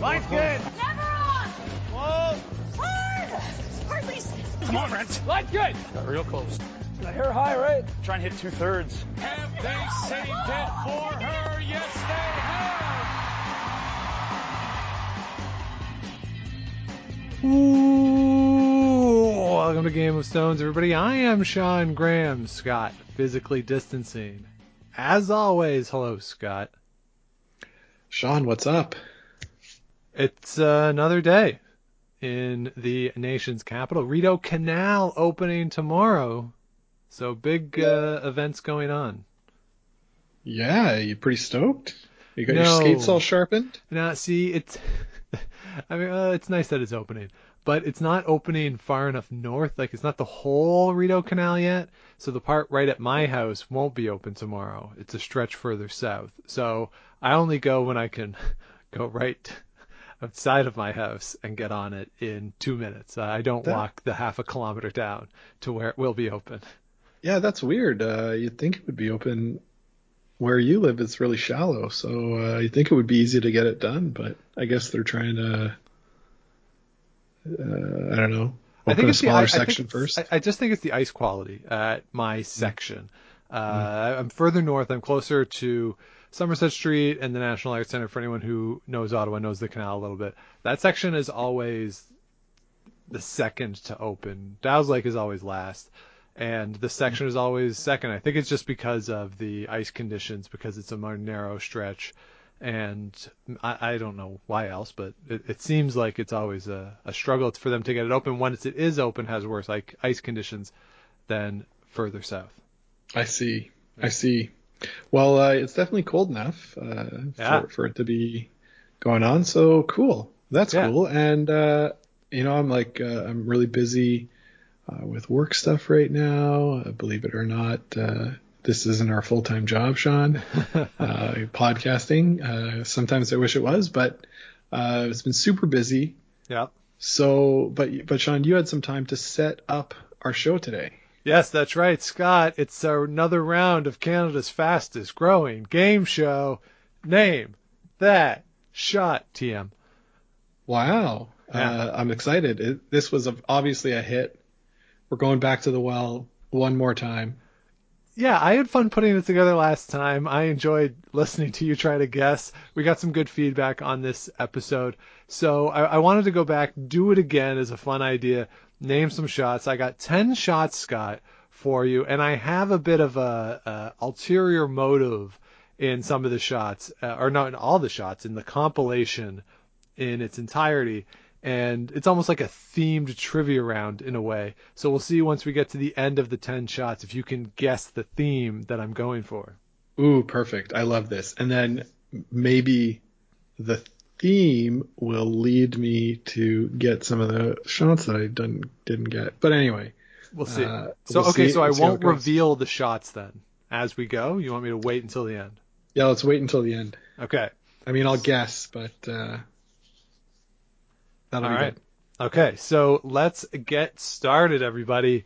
Line's good. Never on. Whoa. Hard. Hardly. Come on, Brent. Line's good. Got real close. I hear high, right? Try and hit two thirds. Have they saved it for her? Yes, they have. Ooh, welcome to Game of Stones, everybody. I am Sean Graham, Scott, physically distancing. As always, hello, Scott. Sean, what's up? It's uh, another day in the nation's capital. Rideau Canal opening tomorrow. So big uh, events going on. Yeah, you pretty stoked? You got your No. skates all sharpened? Now, see, it's. I mean, uh, it's nice that it's opening, but it's not opening far enough north. Like, it's not the whole Rideau Canal yet. So the part right at my house won't be open tomorrow. It's a stretch further south. So I only go when I can go right outside of my house and get on it in two minutes. I don't That- walk the half a kilometer down to where it will be open. Yeah, that's weird. Uh, you'd think it would be open where you live. It's really shallow, so uh, you'd think it would be easy to get it done, but I guess they're trying to. Uh, I don't know. I Open think a it's the, smaller I, I section it's- first. I, I just think it's the ice quality at my section. Uh, I'm further north. I'm closer to Somerset Street and the National Arts Center. For anyone who knows Ottawa, knows the canal a little bit. That section is always the second to open. Dow's Lake is always last, and the section is always second. I think it's just because of the ice conditions, because it's a more narrow stretch, and I, I don't know why else, but it, it seems like it's always a, a struggle for them to get it open. Once it is open, has worse like ice conditions than further south. I see. I see. Well, uh, it's definitely cold enough uh, Yeah. for, for it to be going on. So cool. That's Yeah. cool. And uh, you know, I'm like, uh, I'm really busy uh, with work stuff right now. Uh, believe it or not, uh, this isn't our full time job, Sean. uh, podcasting. Uh, sometimes I wish it was, but uh, it's been super busy. Yeah. So, but but Sean, you had some time to set up our show today. Yes, that's right, Scott. It's another round of Canada's fastest growing game show. Name that shot, TM. Wow. Yeah. Uh, I'm excited. It, this was a, obviously a hit. We're going back to the well one more time. Yeah, I had fun putting it together last time. I enjoyed listening to you try to guess. We got some good feedback on this episode. So I, I wanted to go back, do it again as a fun idea, name some shots. I got 10 shots, Scott, for you, and I have a bit of a, a ulterior motive in some of the shots, uh, or not in all the shots, in the compilation in its entirety. And it's almost like a themed trivia round in a way. So we'll see once we get to the end of the 10 shots if you can guess the theme that I'm going for. Ooh, perfect. I love this. And then maybe the theme will lead me to get some of the shots that I didn't didn't get. But anyway, We'll see. Uh, so we'll okay, see- so I we'll see how won't reveal the shots then as we go. You want me to wait until the end? yeah, let's wait until the end. Okay. I mean, I'll guess, but uh, that'll All be right. good. Okay, so let's get started, everybody.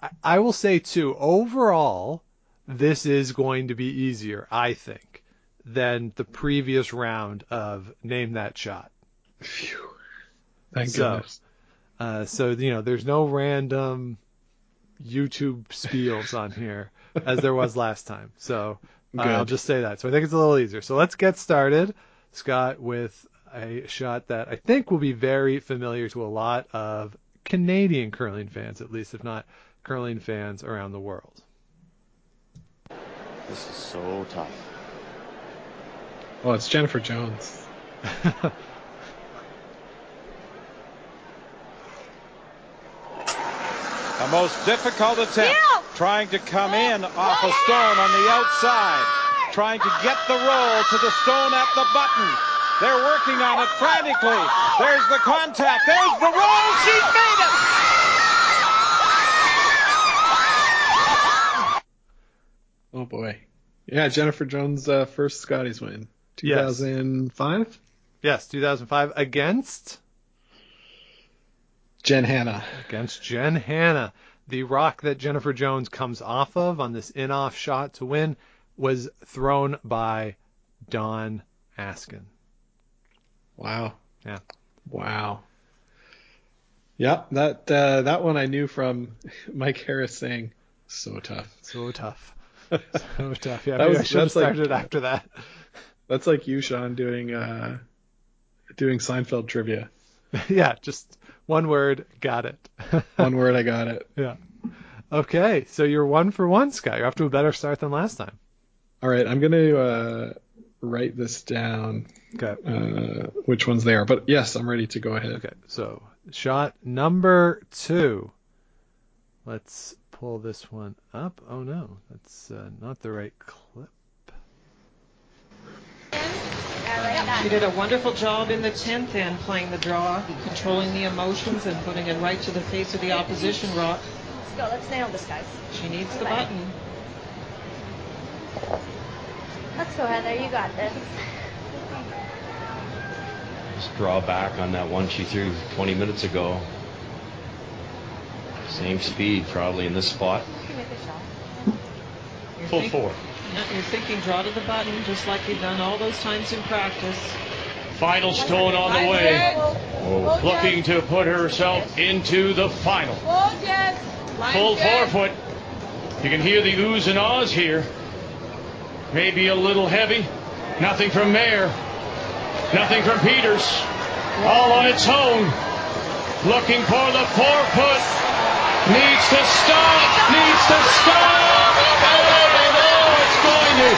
I, I will say too, overall, this is going to be easier, I think, than the previous round of name that shot. Phew. Thank So, goodness. Uh, so you know, there's no random YouTube spiels on here as there was last time. So uh, I'll just say that. So I think it's a little easier. So let's get started, Scott, with a shot that I think will be very familiar to a lot of Canadian curling fans, at least if not curling fans around the world. This is so tough. Oh, it's Jennifer Jones. A most difficult attempt. Yeah. Trying to come in off a stone on the outside. Trying to get the roll to the stone at the button. They're working on it frantically. There's the contact. There's the roll. She's made it. Oh boy. Yeah, Jennifer Jones' uh, first Scotties win. Yes. 2005. yes, 2005 against Jenn Hanna. against Jenn Hanna. The rock that Jennifer Jones comes off of on this in-off shot to win was thrown by Dawn Askin. Wow. Yeah. Wow. Yeah, that uh, that one I knew from Mike Harris saying, "So tough." So tough. So tough. Yeah, That was- I should have that's like- started after that. That's like you, Sean, doing uh, doing Seinfeld trivia. yeah, just one word, got it. One word, I got it. yeah. Okay, so you're one for one, Scott. You're off to a better start than last time. All right, I'm going to uh, write this down, Okay. uh, which ones they are. But yes, I'm ready to go ahead. Okay, so shot number two. Let's pull this one up. Oh no, that's uh, not the right clip. She did a wonderful job in the 10th end playing the draw, controlling the emotions and putting it right to the face of the opposition rock. Let's go. Let's nail this, guys. She needs the button. Let's go, Heather. You got this. Just draw back on that one she threw 20 minutes ago. Same speed probably in this spot. You can make a shot. You're Full four. Yeah, You're thinking draw to the button just like you've done all those times in practice. Final stone on the way. Oh, Looking to put herself into the final. Hold, Jess. Full forefoot. You can hear the oohs and ahs here. Maybe a little heavy. Nothing from Mair. Nothing from Peters. All on its own. Looking for the forefoot. Needs to stop. Needs to stop. And oh, it's going to.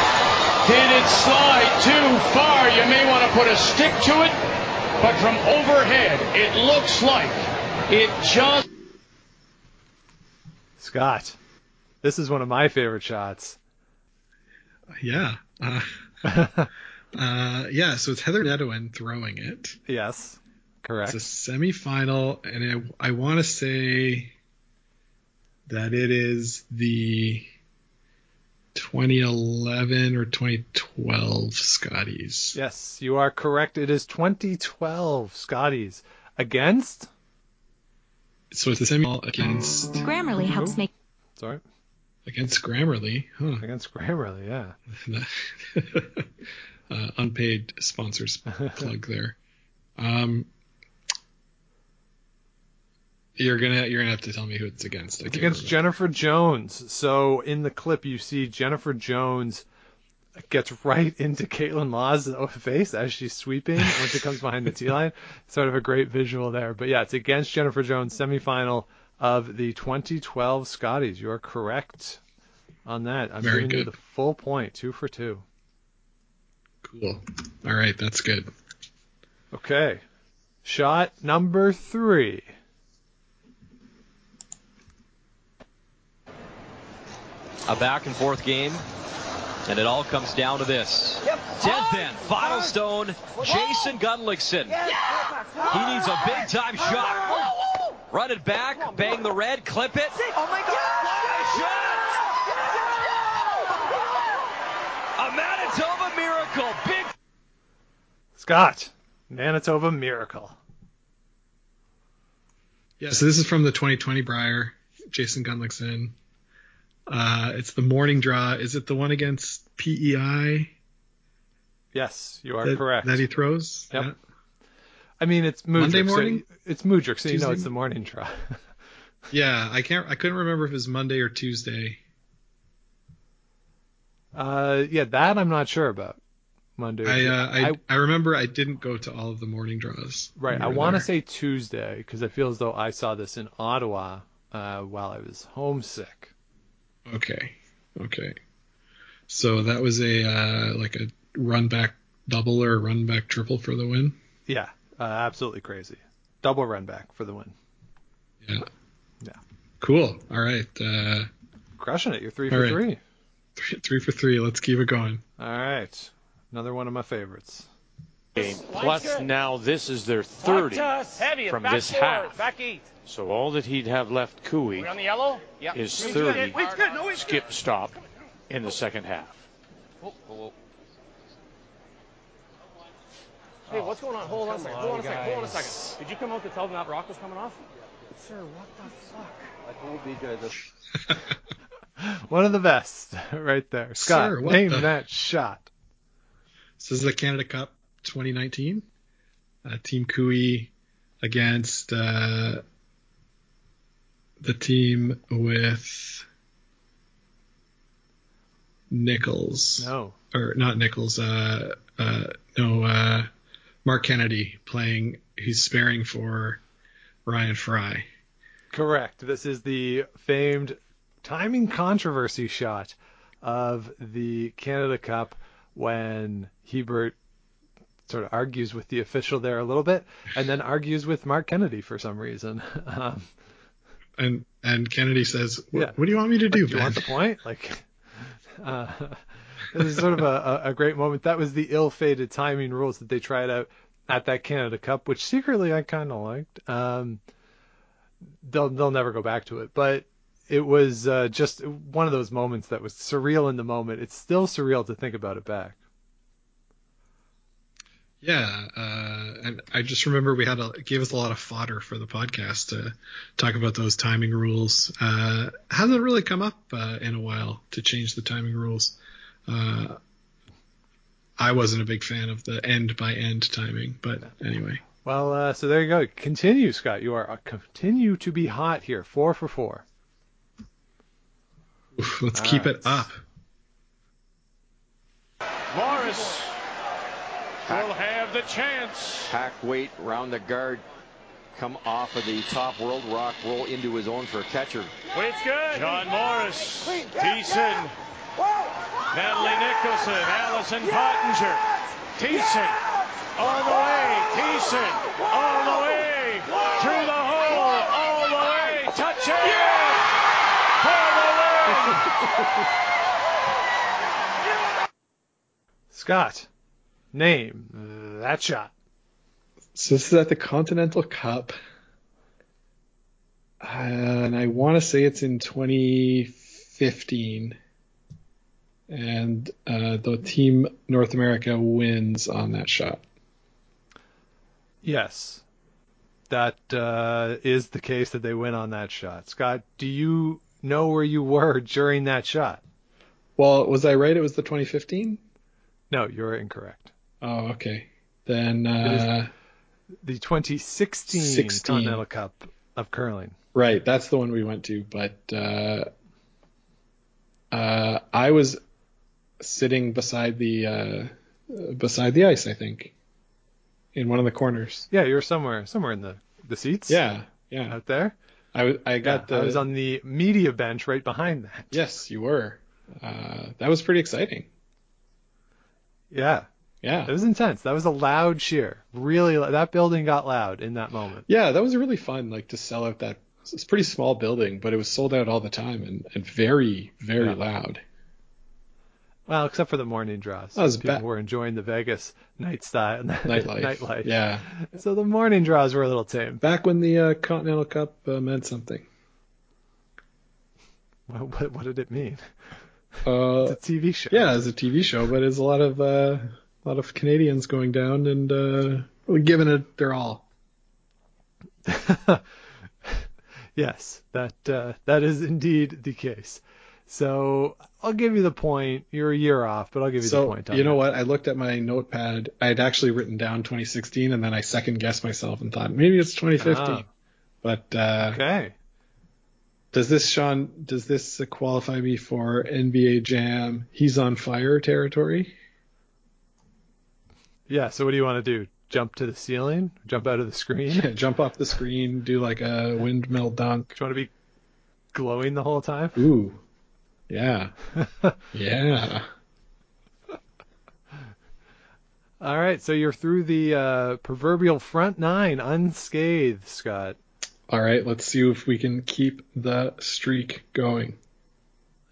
Did it slide too far? You may want to put a stick to it. But from overhead, it looks like it just. Scott, this is one of my favorite shots. Yeah. Uh, uh, yeah, so it's Heather Nedohin throwing it. yes, correct. It's a semifinal, and I, I want to say that it is the 2011 or 2012 Scotties. Yes, you are correct. It is 2012 Scotties against. So it's the semifinal against Grammarly helps make Sorry, against Grammarly. Huh. against Grammarly. Yeah. uh, unpaid sponsors plug there. Um, you're gonna you're gonna have to tell me who it's against. I It's against remember. Jennifer Jones. So in the clip, you see Jennifer Jones gets right into Kaitlyn Lawes' face as she's sweeping when she comes behind the tee line. Sort of a great visual there. But yeah, it's against Jennifer Jones, semifinal of the 2012 Scotties. You are correct on that. I'm Very giving you the full point, two for two. Cool. All right, that's good. Okay. Shot number three. A back and forth game, and it all comes down to this. Tenth end, final stone, Jason Gunnlaugson. He needs a big time shot. Run it back, bang the red, clip it. Oh my God! A Manitoba miracle, big. Scott, Manitoba Miracle. Yeah, so this is from the 2020 Brier, Jason Gunnlaugson. Uh, it's the morning draw. Is it the one against PEI Yes, you are that, correct. that he throws? Yep. Yeah. I mean, it's Mudrick, Monday so morning? it's Mudrick, so you know it's the morning draw. Yeah, I can't. I couldn't remember if it was Monday or Tuesday. uh, yeah, that I'm not sure about. Monday. I, uh, I I remember I didn't go to all of the morning draws. right. I want to say Tuesday because I feel as though I saw this in Ottawa uh, while I was homesick. Okay. Okay. So that was a uh, like a run back double or run back triple for the win. Yeah, uh, absolutely crazy. Double run back for the win. Yeah. Yeah. Cool. All right. Uh, Crushing it. You're three for right. three. three, three for three. Let's keep it going. All right. Another one of my favorites. Game. Plus, now this is their 30 from this half. So all that he'd have left Koe on the yellow? Yeah. is 30 skip stop in the second half. Hey, what's going on? Hold on a second. Hold on a second. Hold on a second. Did you come out to tell them that rock was coming off? Sir, what the fuck? I told BJ this. One of the best right there. Scott, Sir, name the- that shot. This is the Canada Cup 2019. uh, Team Koe against uh, the team with Nichols. No. Or not Nichols. Uh, uh, no. Uh, Marc Kennedy playing. He's sparing for Ryan Fry. Correct. This is the famed timing controversy shot of the Canada Cup when Hebert sort of argues with the official there a little bit, and then argues with Marc Kennedy for some reason. Um, and and Kennedy says, "What, Yeah. what do you want me to do, do you want the point? Like, uh, this is sort of a, a, a great moment. That was the ill-fated timing rules that they tried out at that Canada Cup, which secretly I kind of liked. Um, they'll they'll never go back to it, but it was uh, just one of those moments that was surreal in the moment. It's still surreal to think about it back. Yeah, uh, and I just remember we had a it gave us a lot of fodder for the podcast to talk about those timing rules. Uh, hasn't really come up uh, in a while to change the timing rules. Uh, I wasn't a big fan of the end by end timing, but anyway. Well, uh, so there you go. Continue, Scott. You are uh, continue to be hot here. Four for four. Oof, let's All keep right. it up. Morris will have the chance. Hack weight round the guard. Come off of the top world rock, roll into his own for a catcher. Wait's good. John Morris. Thiessen. Natalie Nicholson. Allison Pottinger. Thiessen. All the way. Thiessen. All the way. Through the hole. All the way. Touch it. For the win. Scott, name that shot. So this is at the Continental Cup, uh, and I want to say it's in 2015, and uh, the team North America wins on that shot. Yes, that uh, is the case that they win on that shot. Scott, do you know where you were during that shot? Well, was I right? It was the 2015. No, you're incorrect. Oh, okay. Then uh, The 2016 16. Continental Cup of curling. right, that's the one we went to. But uh, uh, I was sitting beside the uh, beside the ice, I think, in one of the corners. Yeah, you were somewhere somewhere in the the seats. Yeah, yeah. out there. I, I got Yeah, the. I was on the media bench right behind that. Yes, you were. Uh, that was pretty exciting. Yeah, Yeah. it was intense. That was a loud cheer. Really, that building got loud in that moment. Yeah, that was really fun. Like to sell out that. It's a pretty small building, but it was sold out all the time and, and very, very Yeah. loud. Well, except for the morning draws. Was People ba- were enjoying the Vegas night style Nightlife. nightlife. Yeah. So the morning draws were a little tame. Back when the uh, Continental Cup uh, meant something. What, what, what did it mean? Uh, It's a TV show. yeah, as a TV show, but it's a lot of uh, a lot of Canadians going down and uh, giving it their all. yes, that uh, that is indeed the case. So I'll give you the point. You're a year off, but I'll give you the point. you know that. what? I looked at my notepad. I had actually written down 2016, and then I second guessed myself and thought maybe it's 2015. Ah. But uh, Okay. does this Sean? Does this qualify me for NBA Jam? He's on fire territory. Yeah. So what do you want to do? Jump to the ceiling? Jump out of the screen? do Jump off the screen, do like a windmill dunk. Do you want to be glowing the whole time? Ooh, yeah, yeah. All right. So you're through the uh, proverbial front nine unscathed, Scott. All right, let's see if we can keep the streak going.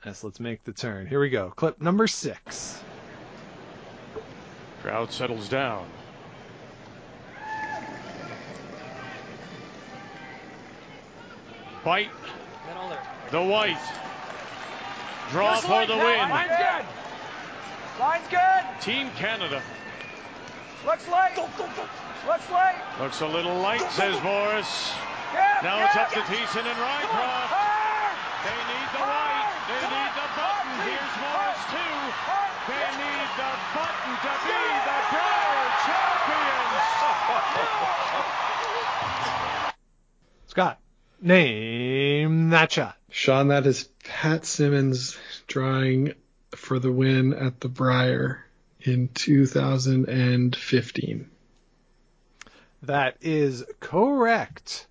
Yes. Let's make the turn. Here we go. Clip number six. Crowd settles down. White. The white. Draw for the win. Line's good. Line's good. Team Canada. Looks light. Looks light. Looks a little light, says Morris. Yeah, Now it's up to Thiessen and Rycroft. They need the white. They need the button. Here's Morris too. They need the button to be the Brier champions. Scott, name that shot. Sean, that is Pat Simmons drawing for the win at the Brier in 2015. That is correct.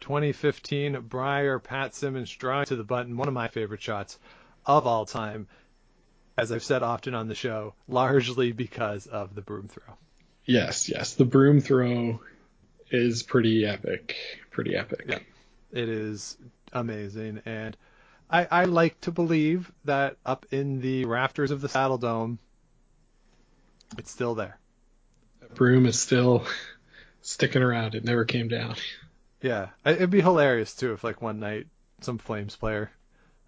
2015 Brier Pat Simmons drawing to the button, one of my favorite shots of all time. As I've said often on the show, largely because of the broom throw. Yes, yes, the broom throw is pretty epic. Pretty epic. Yeah, it is amazing, and I, I like to believe that up in the rafters of the Saddledome, it's still there. That broom is still sticking around. It never came down. Yeah, it'd be hilarious too if like one night some Flames player,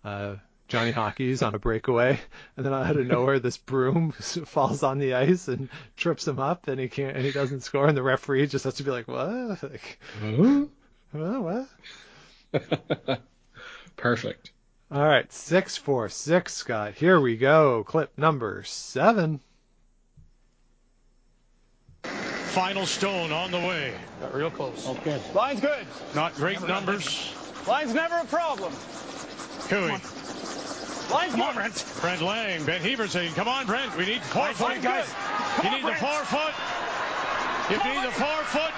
uh, Johnny Hockey's on a breakaway, and then out of nowhere this broom falls on the ice and trips him up, and he can't, and he doesn't score, and the referee just has to be like, what? Like, huh? what? Perfect. All right, six four six, Scott. Here we go. Clip number seven. Final stone on the way. Got real close. Okay. Line's good. Not great numbers. Line's never a problem. Koe. Line's Come on, Brent. Brent Laing. Ben Hebert saying, come on, Brent. We need four Line's foot, good. guys. Come You on, need Brent. the four foot. You Come on, need the four foot.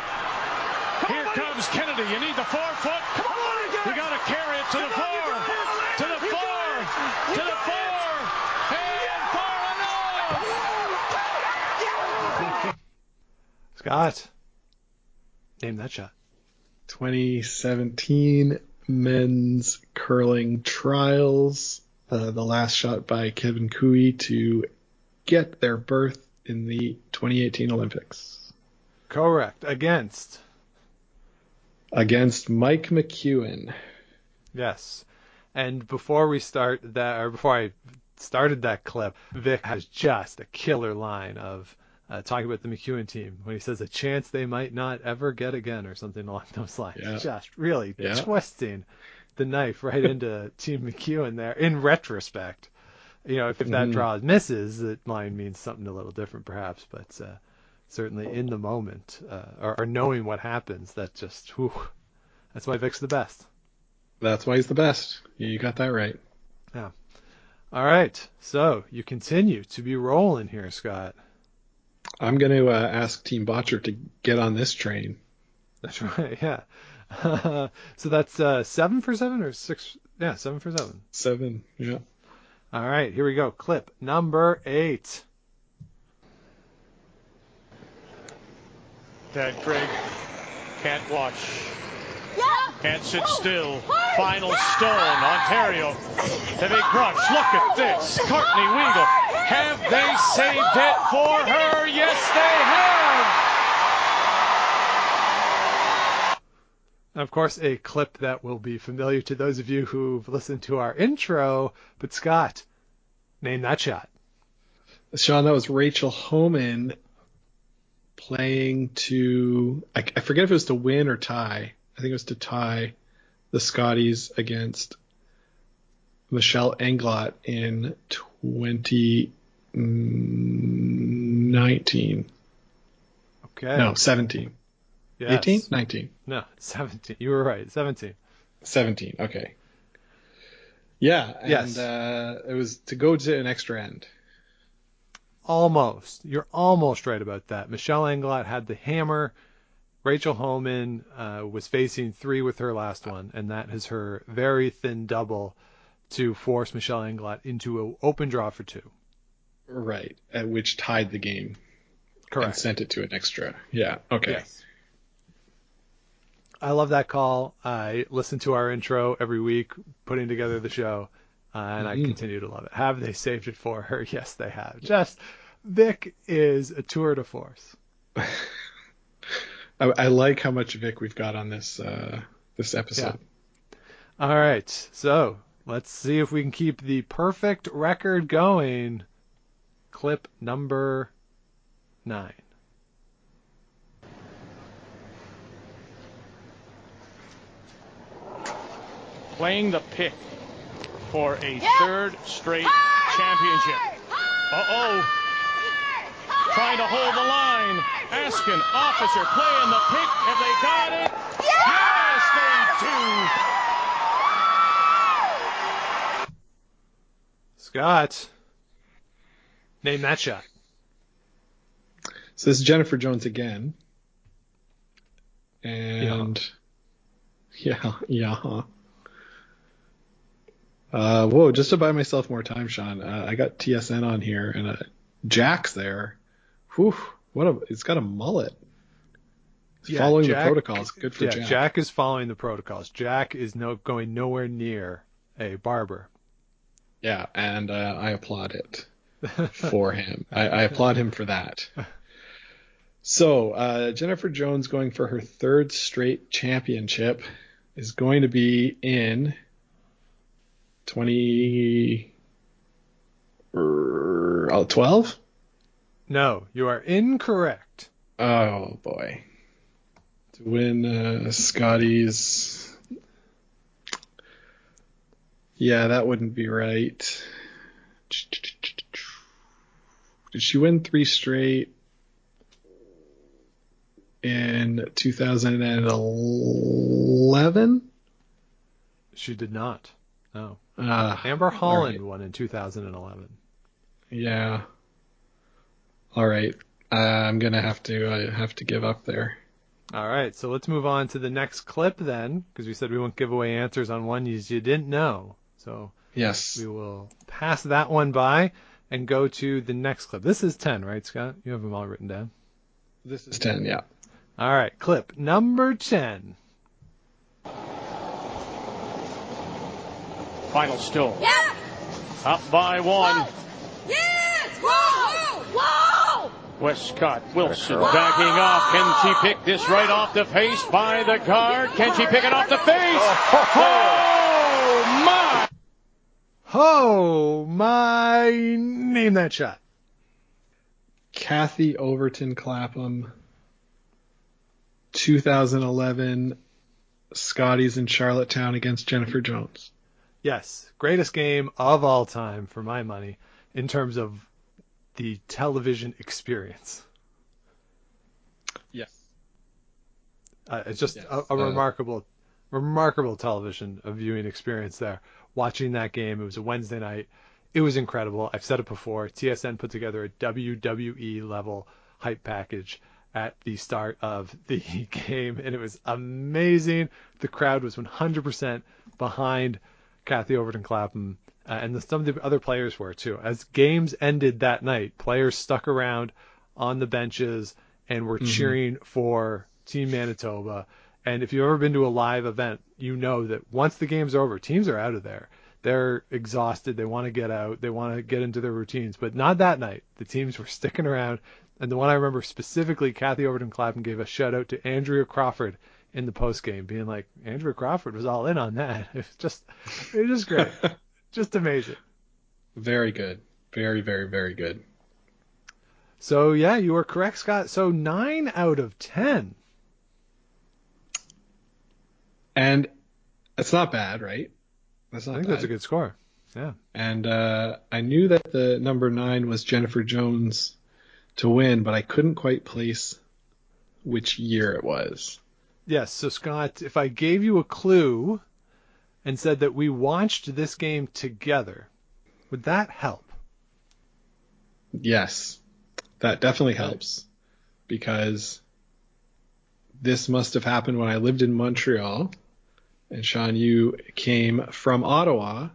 Come Here on, buddy. comes Kennedy. You need the four foot. Come on, buddy. You got to carry it to the Come on, you four. got it. To the You four. got it. To the got four. And far enough. Scott, name that shot. 2017 men's curling trials. Uh, the last shot by Kevin Koe to get their berth in the 2018 Olympics Correct. Against. against Mike McEwen. Yes. And before we start that, or before I started that clip, Vic has just a killer line of uh, talking about the McEwen team when he says a chance they might not ever get again or something along those lines. Yeah. Just really Yeah. twisting the knife right into Team McEwen there in retrospect. You know, if, if that Mhm. draw misses, that line means something a little different perhaps, but uh, certainly in the moment uh, or, or knowing what happens, that just, whew, that's why Vic's the best. That's why he's the best. You got that right. Yeah. All right. So you continue to be rolling here, Scott. I'm going to uh, ask Team Bottcher to get on this train. That's right. Yeah. so that's uh, seven for seven or six? Yeah, seven for seven. Seven. Yeah. All right. Here we go. Clip number eight. Dad Craig can't watch. Can't sit still. Final stone, Ontario. The big crush. Look at this. Courtney Weagle. Have they saved it for her? Yes, they have. Of course, a clip that will be familiar to those of you who've listened to our intro. But Scott, name that shot. Sean, that was Rachel Homan playing to, I, I forget if it was to win or tie. I think it was to tie the Scotties against Michelle Englot in 2019. Okay. No, 17. Yes. 18? 19. No, 17. You were right. 17. 17. Okay. Yeah. And, Yes. uh, it was to go to an extra end. Almost. You're almost right about that. Michelle Englot had the hammer. Rachel Homan uh, was facing three with her last one, and that is her very thin double to force Michelle Englot into an open draw for two. Right. At which tied the game and Correct. sent it to an extra. Yeah. Okay. Yes. I love that call. I listen to our intro every week, putting together the show, uh, and I Mhm. continue to love it. Have they saved it for her? Yes, they have. Just Vic is a tour de force. I, I like how much Vic we've got on this uh, this episode. All right, so let's see if we can keep the perfect record going. Clip number nine. Playing the pick for a third straight championship. Uh-oh. trying to hold the line. Askin, Officer, playing the pick. Have they got it? Yes, they do. Scott, name that shot. So this is Jennifer Jones again. And yeah, yeah. Uh, whoa, just to buy myself more time, Sean. Uh, I got TSN on here and uh, Jack's there. Whew, what a, it's got a mullet. Yeah, following Jack- the protocols. Good for yeah, Jack. Jack is following the protocols. Jack is no going nowhere near a barber. Yeah, and uh, I applaud it for him. I, I applaud him for that. So, uh, Jennifer Jones going for her third straight championship is going to be in 20 er, oh, 12? No, you are incorrect. Oh boy. To win uh, Scotties. Yeah, that wouldn't be right. Did she win three straight in 2011? She did not. No. Ah, Amber Holland right. won in 2011. Yeah. All right. Uh, I'm gonna have to uh, have to give up there. All right, so let's move on to the next clip then, because we said we won't give away answers on one you you didn't know. So Yes. we will pass that one by and go to the next clip. This is 10, right, Scott? You have them all written down. This is 10. Yeah. All right, clip number 10. Final stone. Yeah. Up by one. Yes. Whoa. Whoa. Westcott Wilson backing off. Can she pick this right off the face by the guard? Can she pick it off the face? Oh, oh my! Oh my! Name that shot. Cathy Overton Clapham, 2011 Scotties in Charlottetown against Jennifer Jones. Yes, greatest game of all time for my money in terms of the television experience. Yes. Uh, it's just Yes, a, a uh, remarkable, remarkable television viewing experience there. Watching that game, it was a Wednesday night. It was incredible. I've said it before. TSN put together a WWE level hype package at the start of the game, and it was amazing. The crowd was 100% behind Cathy Overton Clapham, uh, and the, some of the other players were too. As games ended that night, players stuck around on the benches and were cheering for Team Manitoba. And if you've ever been to a live event, you know that once the game's over, teams are out of there. They're exhausted. They want to get out. They want to get into their routines. But not that night. The teams were sticking around. And the one I remember specifically, Cathy Overton Clapham gave a shout out to Andrea Crawford in the post game, being like, Andrew Crawford was all in on that. It was just, it was just great. just amazing. Very good. Very, very, very good. So yeah, you were correct, Scott. So nine out of ten. And it's not bad, right? That's I think bad. that's a good score. Yeah. And uh, I knew that the number nine was Jennifer Jones to win, but I couldn't quite place which year it was. Yes. So Scott, if I gave you a clue and said that we watched this game together, would that help? Yes, that definitely helps because this must have happened when I lived in Montreal. And Sean, you came from Ottawa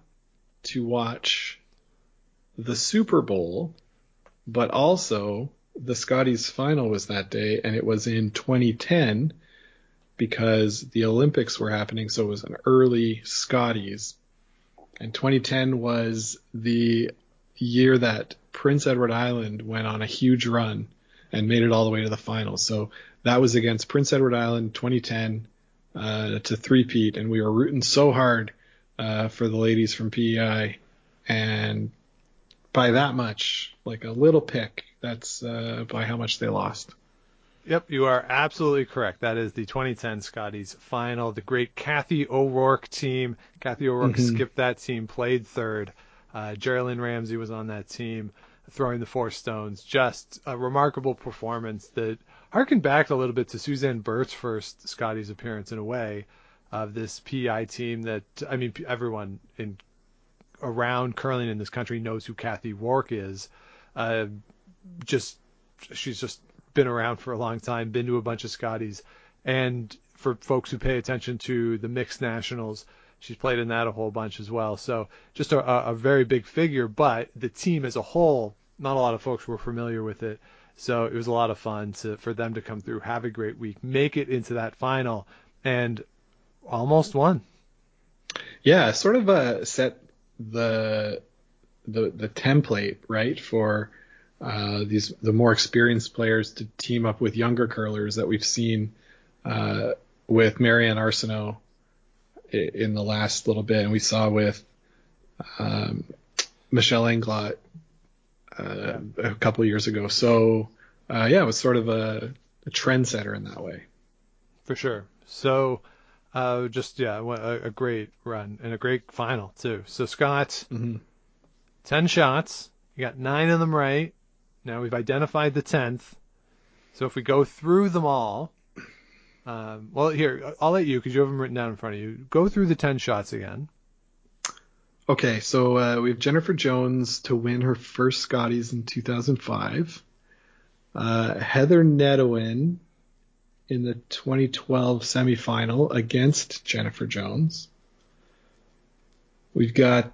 to watch the Super Bowl, but also the Scotties final was that day, and it was in 2010 because the Olympics were happening, so it was an early Scotties. And 2010 was the year that Prince Edward Island went on a huge run and made it all the way to the final. So that was against Prince Edward Island 2010 uh, to three-peat, and we were rooting so hard uh, for the ladies from PEI, and by that much, like a little pick, that's uh, by how much they lost. Yep, you are absolutely correct. That is the 2010 Scotties final. The great Kathy O'Rourke team. Kathy O'Rourke Mhm. skipped that team, played third. Uh, Geraldine Ramsey was on that team. throwing the four stones. Just a remarkable performance that harkened back a little bit to Suzanne Birt's first Scotties appearance in a way of this PI team that I mean everyone in around curling in this country knows who Kathy Rourke is. Uh, just she's just been around for a long time, been to a bunch of Scotties, and for folks who pay attention to the mixed nationals, she's played in that a whole bunch as well. So just a, a very big figure, but the team as a whole, not a lot of folks were familiar with it. So it was a lot of fun to for them to come through, have a great week, make it into that final, and almost won. Yeah, sort of uh, set the the the template right for uh, these the more experienced players to team up with younger curlers that we've seen uh, with Mary-Anne Arsenault in the last little bit, and we saw with um, Michelle Englot uh, a couple years ago. So uh, yeah, it was sort of a, a trendsetter in that way. For sure. So uh, just yeah, a, a, great run and a great final too. So Scott, mm-hmm. ten shots. You got nine of them right. Now we've identified the tenth. So if we go through them all, um, well, here I'll let you because you have them written down in front of you. Go through the ten shots again. Okay, so uh, we have Jennifer Jones to win her first Scotties in 2005. Uh, Heather Nedohin in the 2012 semifinal against Jennifer Jones. We've got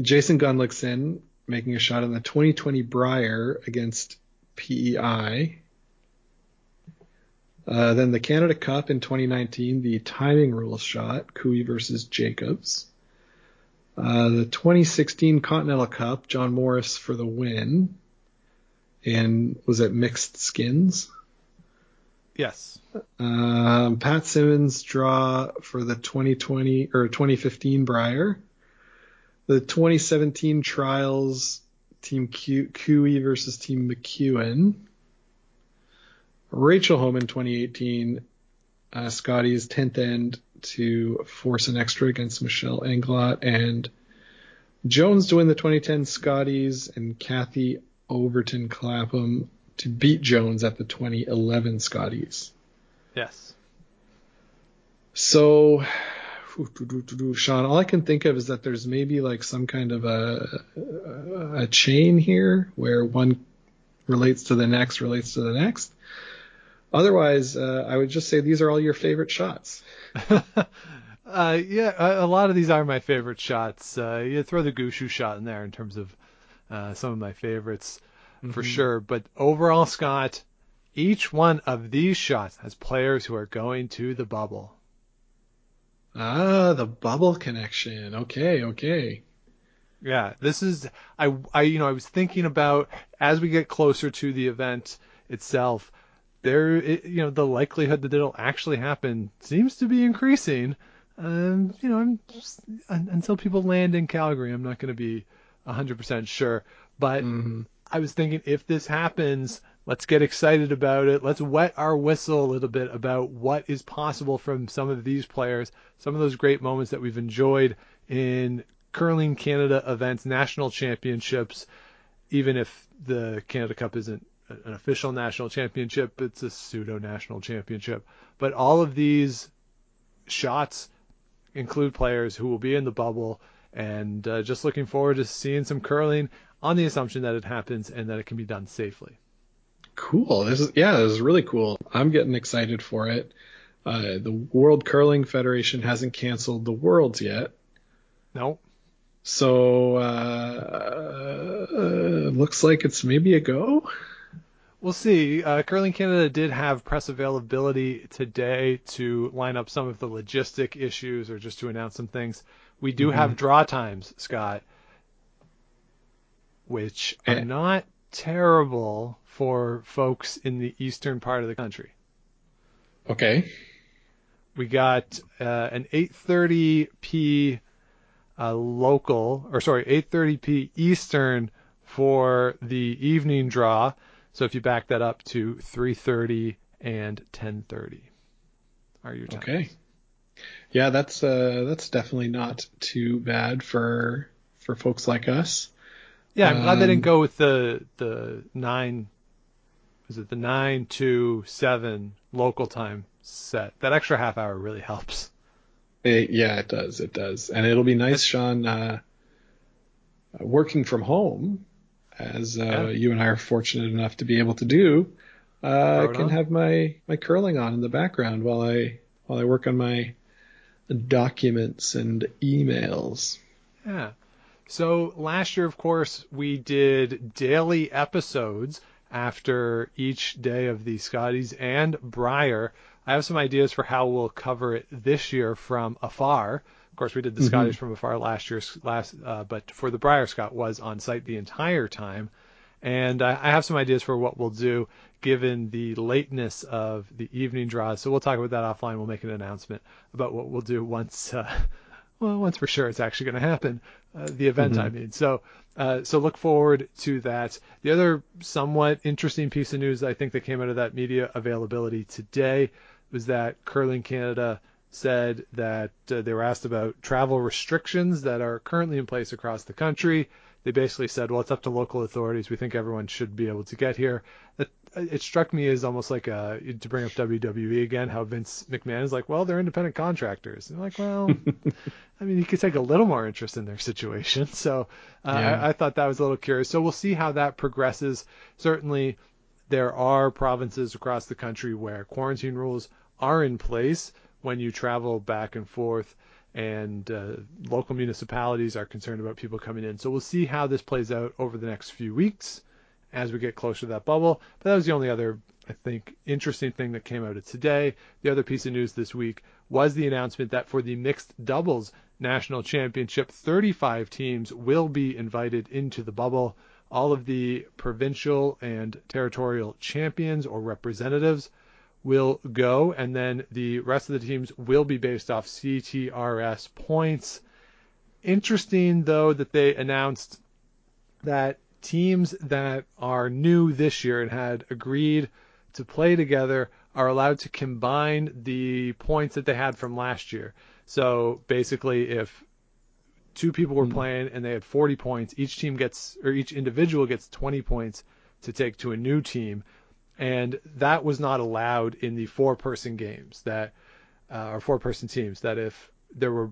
Jason Gunnlaugson making a shot in the 2020 Brier against PEI. Uh, then the Canada Cup in 2019, the timing rules shot, Koe versus Jacobs. Uh, the 2016 Continental Cup, John Morris for the win. And was it mixed skins? Yes. Um, Pat Simmons draw for the 2020 or 2015 Brier. The 2017 trials, Team Q- Koe versus Team McEwen. Rachel Homan 2018, uh, Scotties 10th end to force an extra against Michelle Englot and Jones to win the 2010 Scotties and Cathy Overton Clapham to beat Jones at the 2011 Scotties. Yes. So, Sean, all I can think of is that there's maybe like some kind of a, a chain here where one relates to the next, relates to the next. Otherwise, uh, I would just say these are all your favorite shots. uh, yeah, a, a, lot of these are my favorite shots. Uh, you throw the Gushue shot in there in terms of uh, some of my favorites mm-hmm. for sure. But overall, Scott, each one of these shots has players who are going to the bubble. Ah, the bubble connection. Okay, okay. Yeah, this is I I you know I was thinking about as we get closer to the event itself, there it, you know the likelihood that it'll actually happen seems to be increasing. Um, you know, I'm just, until people land in Calgary, I'm not going to be 100% sure. But mm-hmm. I was thinking if this happens, let's get excited about it. Let's wet our whistle a little bit about what is possible from some of these players, some of those great moments that we've enjoyed in curling Canada events, national championships, even if the Canada Cup isn't an official national championship, it's a pseudo national championship. But all of these shots include players who will be in the bubble and uh, just looking forward to seeing some curling on the assumption that it happens and that it can be done safely. Cool. This is yeah, this is really cool. I'm getting excited for it. Uh, the World Curling Federation hasn't canceled the Worlds yet. No. So uh, uh, looks like it's maybe a go. We'll see. Uh, Curling Canada did have press availability today to line up some of the logistic issues or just to announce some things. We do mm-hmm. have draw times, Scott which are eh. not terrible for folks in the eastern part of the country. Okay. We got uh, an 8:30 uh, local, or sorry, 8:30p Eastern for the evening draw. So if you back that up to 3:30 and 10:30, are your times. Okay. Yeah, that's uh, that's definitely not too bad for for folks like us. Yeah, I'm glad they didn't Um, go with the the nine. Is it the nine to seven local time set? That extra half hour really helps. It, yeah, it does. It does. And it'll be nice, Sean, uh, working from home, as uh, Yeah. you and I are fortunate enough to be able to do. Uh, I can on. have my, my curling on in the background while I while I work on my documents and emails. Yeah. So last year, of course, we did daily episodes after each day of the Scotties and Brier. I have some ideas for how we'll cover it this year from afar. Of course, we did the Mhm. Scotties from afar last year, last, uh, but for the Brier, Scott was on site the entire time. And I I have some ideas for what we'll do given the lateness of the evening draws. So we'll talk about that offline. We'll make an announcement about what we'll do once, uh, well, once for sure it's actually going to happen, uh, the event, I Mhm. mean. So, uh, so look forward to that. The other somewhat interesting piece of news I think that came out of that media availability today was that Curling Canada said that uh, they were asked about travel restrictions that are currently in place across the country. They basically said, well, it's up to local authorities. We think everyone should be able to get here. That it struck me as almost like a, to bring up WWE again, how Vince McMahon is like, well, they're independent contractors. And I'm like, well, I mean, you could take a little more interest in their situation. So uh, Yeah. I, I thought that was a little curious. So we'll see how that progresses. Certainly, there are provinces across the country where quarantine rules are in place when you travel back and forth, and uh, local municipalities are concerned about people coming in. So we'll see how this plays out over the next few weeks as we get closer to that bubble. But that was the only other, I think, interesting thing that came out of today. The other piece of news this week was the announcement that for the mixed doubles national championship, 35 teams will be invited into the bubble. All of the provincial and territorial champions or representatives will go, and then the rest of the teams will be based off CTRS points. Interesting, though, that they announced that teams that are new this year and had agreed to play together are allowed to combine the points that they had from last year. So basically, if two people were playing and they had 40 points, each team gets, or each individual gets 20 points to take to a new team. And that was not allowed in the four person games that, uh, or four person teams, that if there were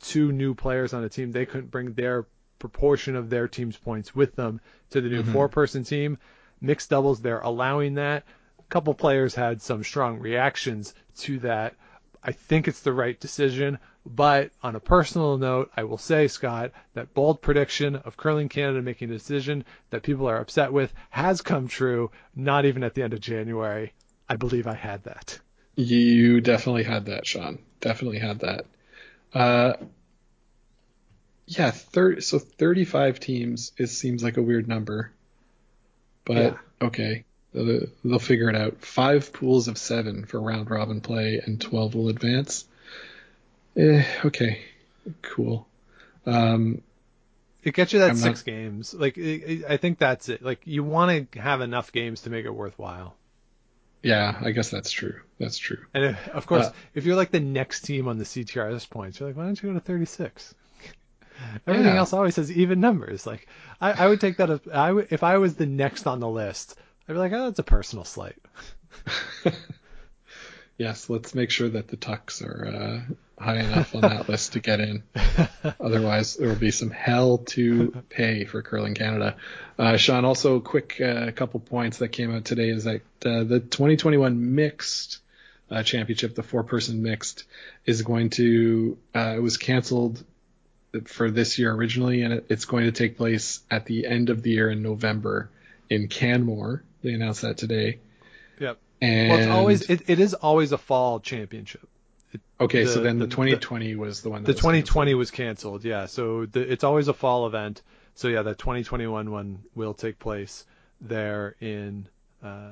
two new players on a team, they couldn't bring their proportion of their team's points with them to the new Mhm. four person team. Mixed doubles, they're allowing that. A couple players had some strong reactions to that. I think it's the right decision, but on a personal note, I will say, Scott, that bold prediction of Curling Canada making a decision that people are upset with has come true, not even at the end of January. I believe I had that. You definitely had that, Sean. Definitely had that. Uh, yeah, thir- so 35 teams it seems like a weird number, but Yeah. okay, they'll, they'll figure it out. Five pools of seven for round robin play, and 12 will advance. Eh, okay, cool. Um, It gets you that I'm six not- games. Like it, it- I think that's it. Like you want to have enough games to make it worthwhile. yeah, I guess that's true. That's true. And if, of course, Uh, if you're like the next team on the CTRS points, you're like, why don't you go to 36? Everything Yeah. else always has even numbers. Like I, I would take that as I would, if I was the next on the list, I'd be like, oh, that's a personal slight. Yes, let's make sure that the tucks are uh, high enough on that list to get in. Otherwise, there will be some hell to pay for Curling Canada. Uh, Sean, also a quick uh, couple points that came out today is that uh, the 2021 mixed uh, championship, the four-person mixed, is going to uh, it was canceled for this year originally, and it's going to take place at the end of the year in November in Canmore. They announced that today. Yep. And Well, it's always it, it is always a fall championship. It- Okay, so then the, the- 2020 was the one. That The was 2020 was canceled. Yeah, so the, it's always a fall event. So yeah, the 2021 one will take place there in uh,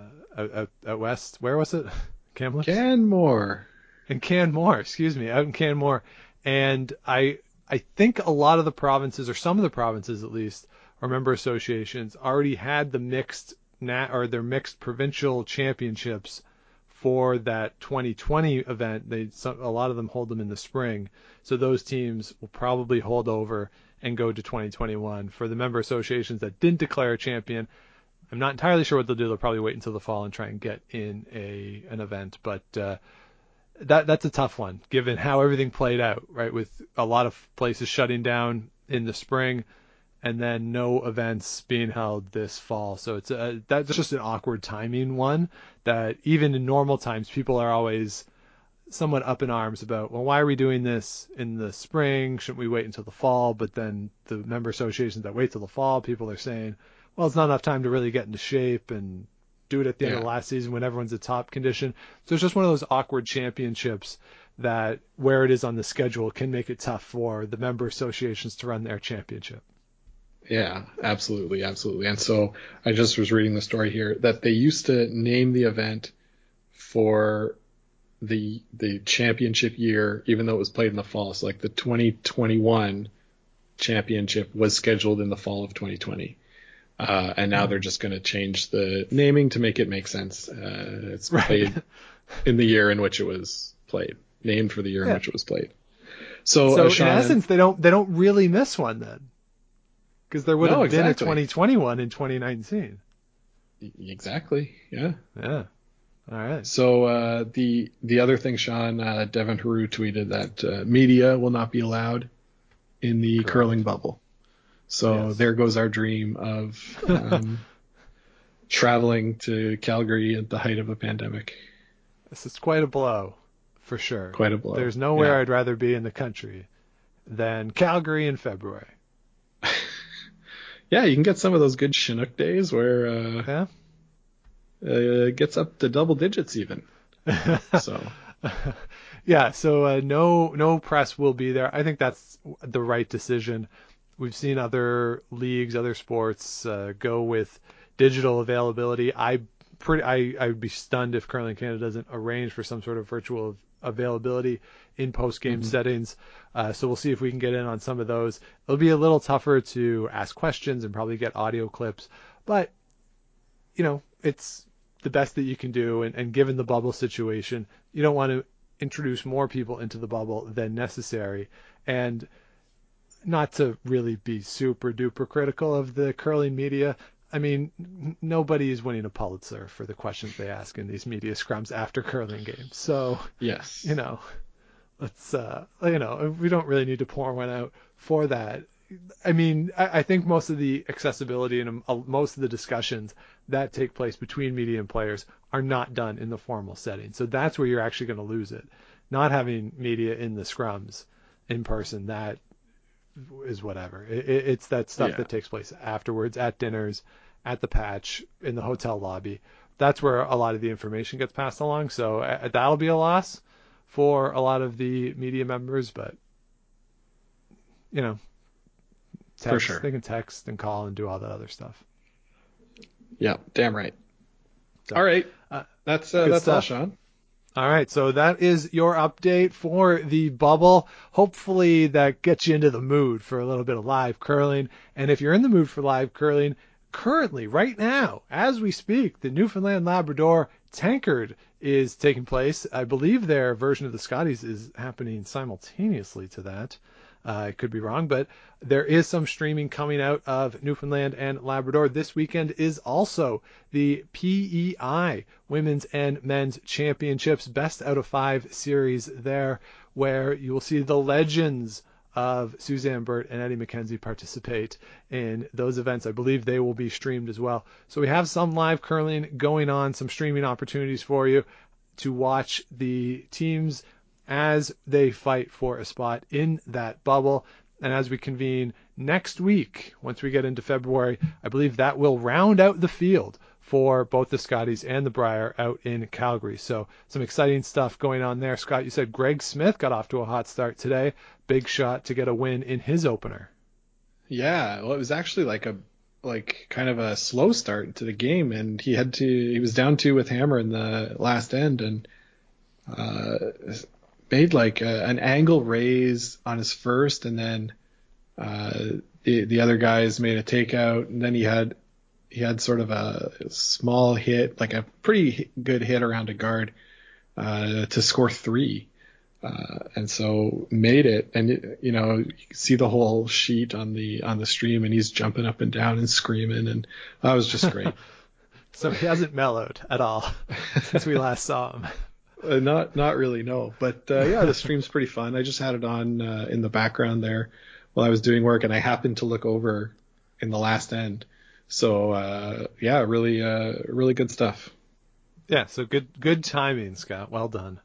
out, west. Where was it? Kamloops. Canmore. in Canmore, excuse me, out in Canmore. And I I think a lot of the provinces, or some of the provinces at least, or member associations, already had the mixed nat or their mixed provincial championships for that 2020 event. They some, a lot of them hold them in the spring, so those teams will probably hold over and go to 2021. For the member associations that didn't declare a champion, I'm not entirely sure what they'll do. They'll probably wait until the fall and try and get in a an event, but uh, that that's a tough one given how everything played out, right? With a lot of places shutting down in the spring, and then no events being held this fall. So it's a, that's just an awkward timing one that even in normal times people are always somewhat up in arms about. Well, why are we doing this in the spring? Shouldn't we wait until the fall? But then the member associations that wait till the fall, people are saying, well, it's not enough time to really get into shape and do it at the end of last season when everyone's at top condition. So it's just one of those awkward championships that where it is on the schedule can make it tough for the member associations to run their championship. Yeah, absolutely, absolutely. And so I just was reading the story here that they used to name the event for the the championship year, even though it was played in the fall. So like the 2021 championship was scheduled in the fall of 2020. Uh, and now they're just going to change the naming to make it make sense. Uh, it's Right. played in the year in which it was played, named for the year in which it was played. So, So uh, in essence, they don't they don't really miss one then, because there would No, have been exactly. a 2021 in 2019. exactly, yeah. Yeah. All right. So uh, the the other thing, Sean, uh, Devin Heroux tweeted that uh, media will not be allowed in the Correct. curling bubble. So Yes. there goes our dream of um, traveling to Calgary at the height of a pandemic. This is quite a blow, for sure. Quite a blow. There's nowhere Yeah. I'd rather be in the country than Calgary in February. Yeah, you can get some of those good Chinook days where uh, Yeah. uh, it gets up to double digits even. So yeah, so uh, no no press will be there. I think that's the right decision. We've seen other leagues, other sports uh, go with digital availability. I pretty I I would be stunned if Curling Canada doesn't arrange for some sort of virtual availability in post game settings. Uh, so we'll see if we can get in on some of those. It'll be a little tougher to ask questions and probably get audio clips, but you know it's the best that you can do. And, and given the bubble situation, you don't want to introduce more people into the bubble than necessary. And not to really be super duper critical of the curling media. I mean, n- nobody is winning a Pulitzer for the questions they ask in these media scrums after curling games. So, yes, you know, let's, uh, you know, we don't really need to pour one out for that. I mean, I, I think most of the accessibility and um, most of the discussions that take place between media and players are not done in the formal setting. So that's where you're actually going to lose it. Not having media in the scrums in person, that is whatever. It, it, it's that stuff Yeah. that takes place afterwards, at dinners, at the patch, in the hotel lobby. That's where a lot of the information gets passed along. So uh, that'll be a loss for a lot of the media members, but you know, text, For sure. they can text and call and do all that other stuff. yeah, damn right. So, All right, uh, that's uh, that's all. Sean. All right, so that is your update for the bubble. Hopefully that gets you into the mood for a little bit of live curling. And if you're in the mood for live curling, currently, right now, as we speak, the Newfoundland Labrador Tankard is taking place. I believe their version of the Scotties is happening simultaneously to that. Uh, I could be wrong, but there is some streaming coming out of Newfoundland and Labrador. This weekend is also the PEI Women's and Men's Championships Best Out of Five series there, where you will see the legends of Suzanne Birt and Eddie MacKenzie participate in those events. I believe they will be streamed as well. So we have some live curling going on, some streaming opportunities for you to watch the teams as they fight for a spot in that bubble. And as we convene next week, once we get into February, I believe that will round out the field for both the Scotties and the Brier out in Calgary. So some exciting stuff going on there. Scott, you said Greg Smith got off to a hot start today. Big shot to get a win in his opener. Yeah, well, it was actually like a like kind of a slow start to the game, and he had to he was down two with hammer in the last end, and uh, made like a, an angle raise on his first, and then uh, the the other guys made a takeout, and then he had he had sort of a small hit, like a pretty good hit around a guard uh, to score three. Uh, and so made it, and it, you know you can see the whole sheet on the on the stream, and he's jumping up and down and screaming, and that was just great. so he hasn't mellowed at all since we last saw him. Uh, not not really, no. But uh, yeah, the stream's pretty fun. I just had it on uh, in the background there while I was doing work, and I happened to look over in the last end. So uh, yeah, really uh, really good stuff. Yeah, so good good timing, Scott. Well done.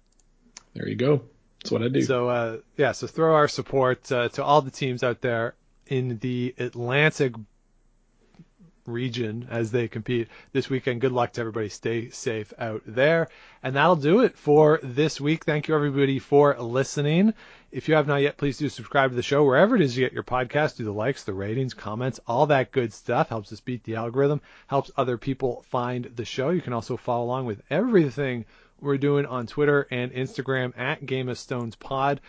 There you go. That's what I do. So uh, yeah, so throw our support uh, to all the teams out there in the Atlantic region as they compete this weekend. Good luck to everybody. Stay safe out there. And that'll do it for this week. Thank you everybody for listening. If you have not yet, please do subscribe to the show wherever it is you get your podcast. Do the likes, the ratings, comments, all that good stuff. Helps us beat the algorithm. Helps other people find the show. You can also follow along with everything we're doing on Twitter and Instagram at Game of Stones Pod.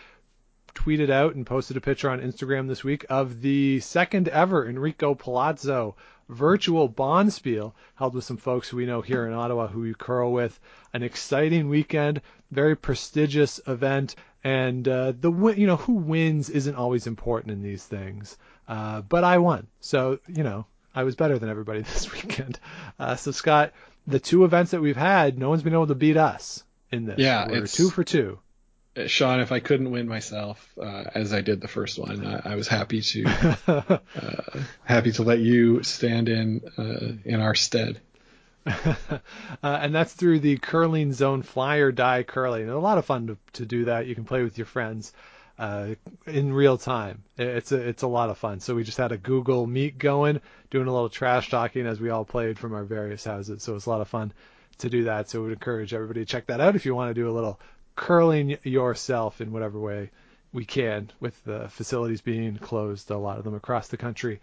Tweeted out and posted a picture on Instagram this week of the second ever Enrico Palazzo virtual Bonspiel held with some folks who we know here in Ottawa who we curl with. An exciting weekend, very prestigious event, and uh, the you know who wins isn't always important in these things. Uh, but I won, so you know I was better than everybody this weekend. Uh, so Scott, the two events that we've had, no one's been able to beat us in this. Yeah, We're it's two for two. Uh, Sean, if I couldn't win myself uh, as I did the first one, I, I was happy to uh, happy to let you stand in uh, in our stead. uh, and that's through the curling zone flyer die curling. And a lot of fun to, to do that. You can play with your friends uh, in real time. It's a it's a lot of fun. So we just had a Google Meet going, doing a little trash talking as we all played from our various houses. So it's a lot of fun to do that. So we would encourage everybody to check that out if you want to do a little curling yourself in whatever way we can, with the facilities being closed, a lot of them across the country.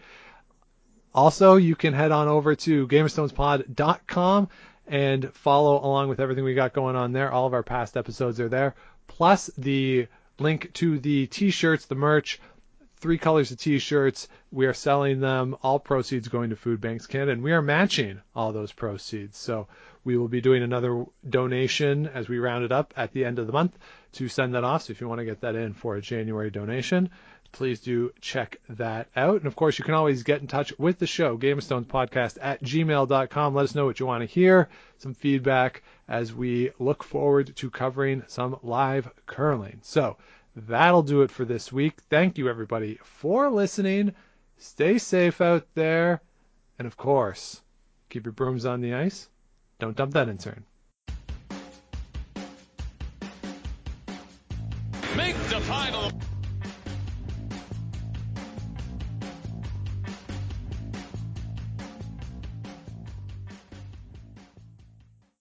Also, you can head on over to GameOfStonesPod.com and follow along with everything we got going on there. All of our past episodes are there, plus the link to the t-shirts, the merch, three colors of t-shirts. We are selling them. All proceeds going to Food Banks Canada, and we are matching all those proceeds. So we will be doing another donation as we round it up at the end of the month to send that off. So if you want to get that in for a January donation, please do check that out. And of course, you can always get in touch with the show, Game of Stones Podcast at gmail.com. Let us know what you want to hear, some feedback as we look forward to covering some live curling. So that'll do it for this week. Thank you, everybody, for listening. Stay safe out there. And of course, keep your brooms on the ice. Don't dump that intern. Make the final.